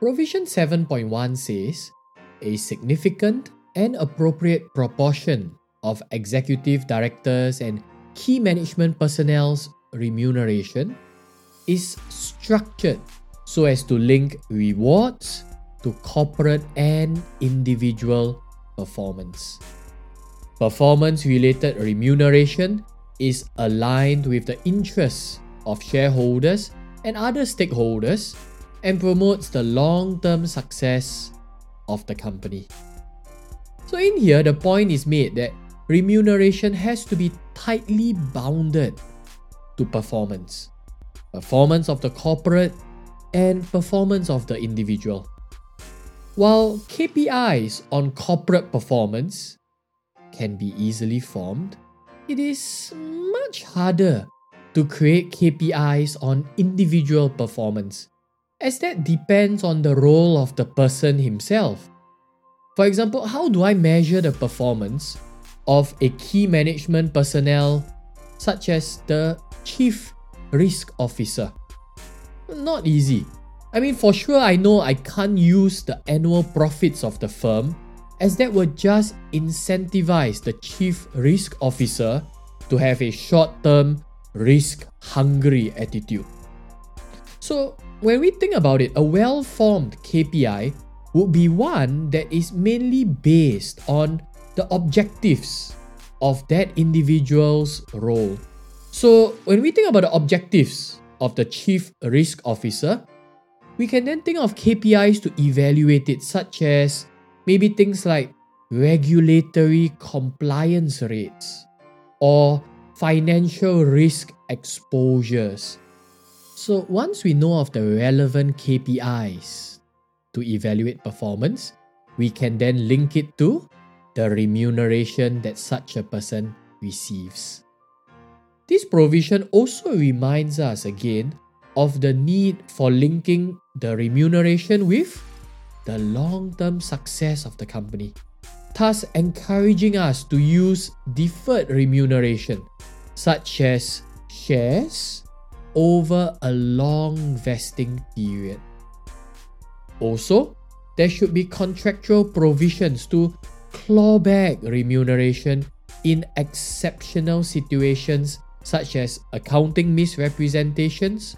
Provision 7.1 says a significant and appropriate proportion of executive directors and key management personnel's remuneration is structured so as to link rewards to corporate and individual performance. Performance related remuneration is aligned with the interests of shareholders and other stakeholders and promotes the long term success of the company. So, in here, the point is made that remuneration has to be tightly bounded to performance performance of the corporate and performance of the individual. While KPIs on corporate performance can be easily formed, it is much harder to create KPIs on individual performance, as that depends on the role of the person himself. For example, how do I measure the performance of a key management personnel such as the chief risk officer? Not easy. I mean, for sure, I know I can't use the annual profits of the firm, as that would just incentivize the chief risk officer to have a short term, risk hungry attitude. So, when we think about it, a well formed KPI would be one that is mainly based on the objectives of that individual's role. So, when we think about the objectives of the chief risk officer, we can then think of KPIs to evaluate it, such as maybe things like regulatory compliance rates or financial risk exposures. So, once we know of the relevant KPIs to evaluate performance, we can then link it to the remuneration that such a person receives. This provision also reminds us again of the need for linking the remuneration with the long term success of the company, thus encouraging us to use deferred remuneration, such as shares, over a long vesting period. Also, there should be contractual provisions to claw back remuneration in exceptional situations such as accounting misrepresentations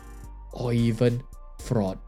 or even fraud.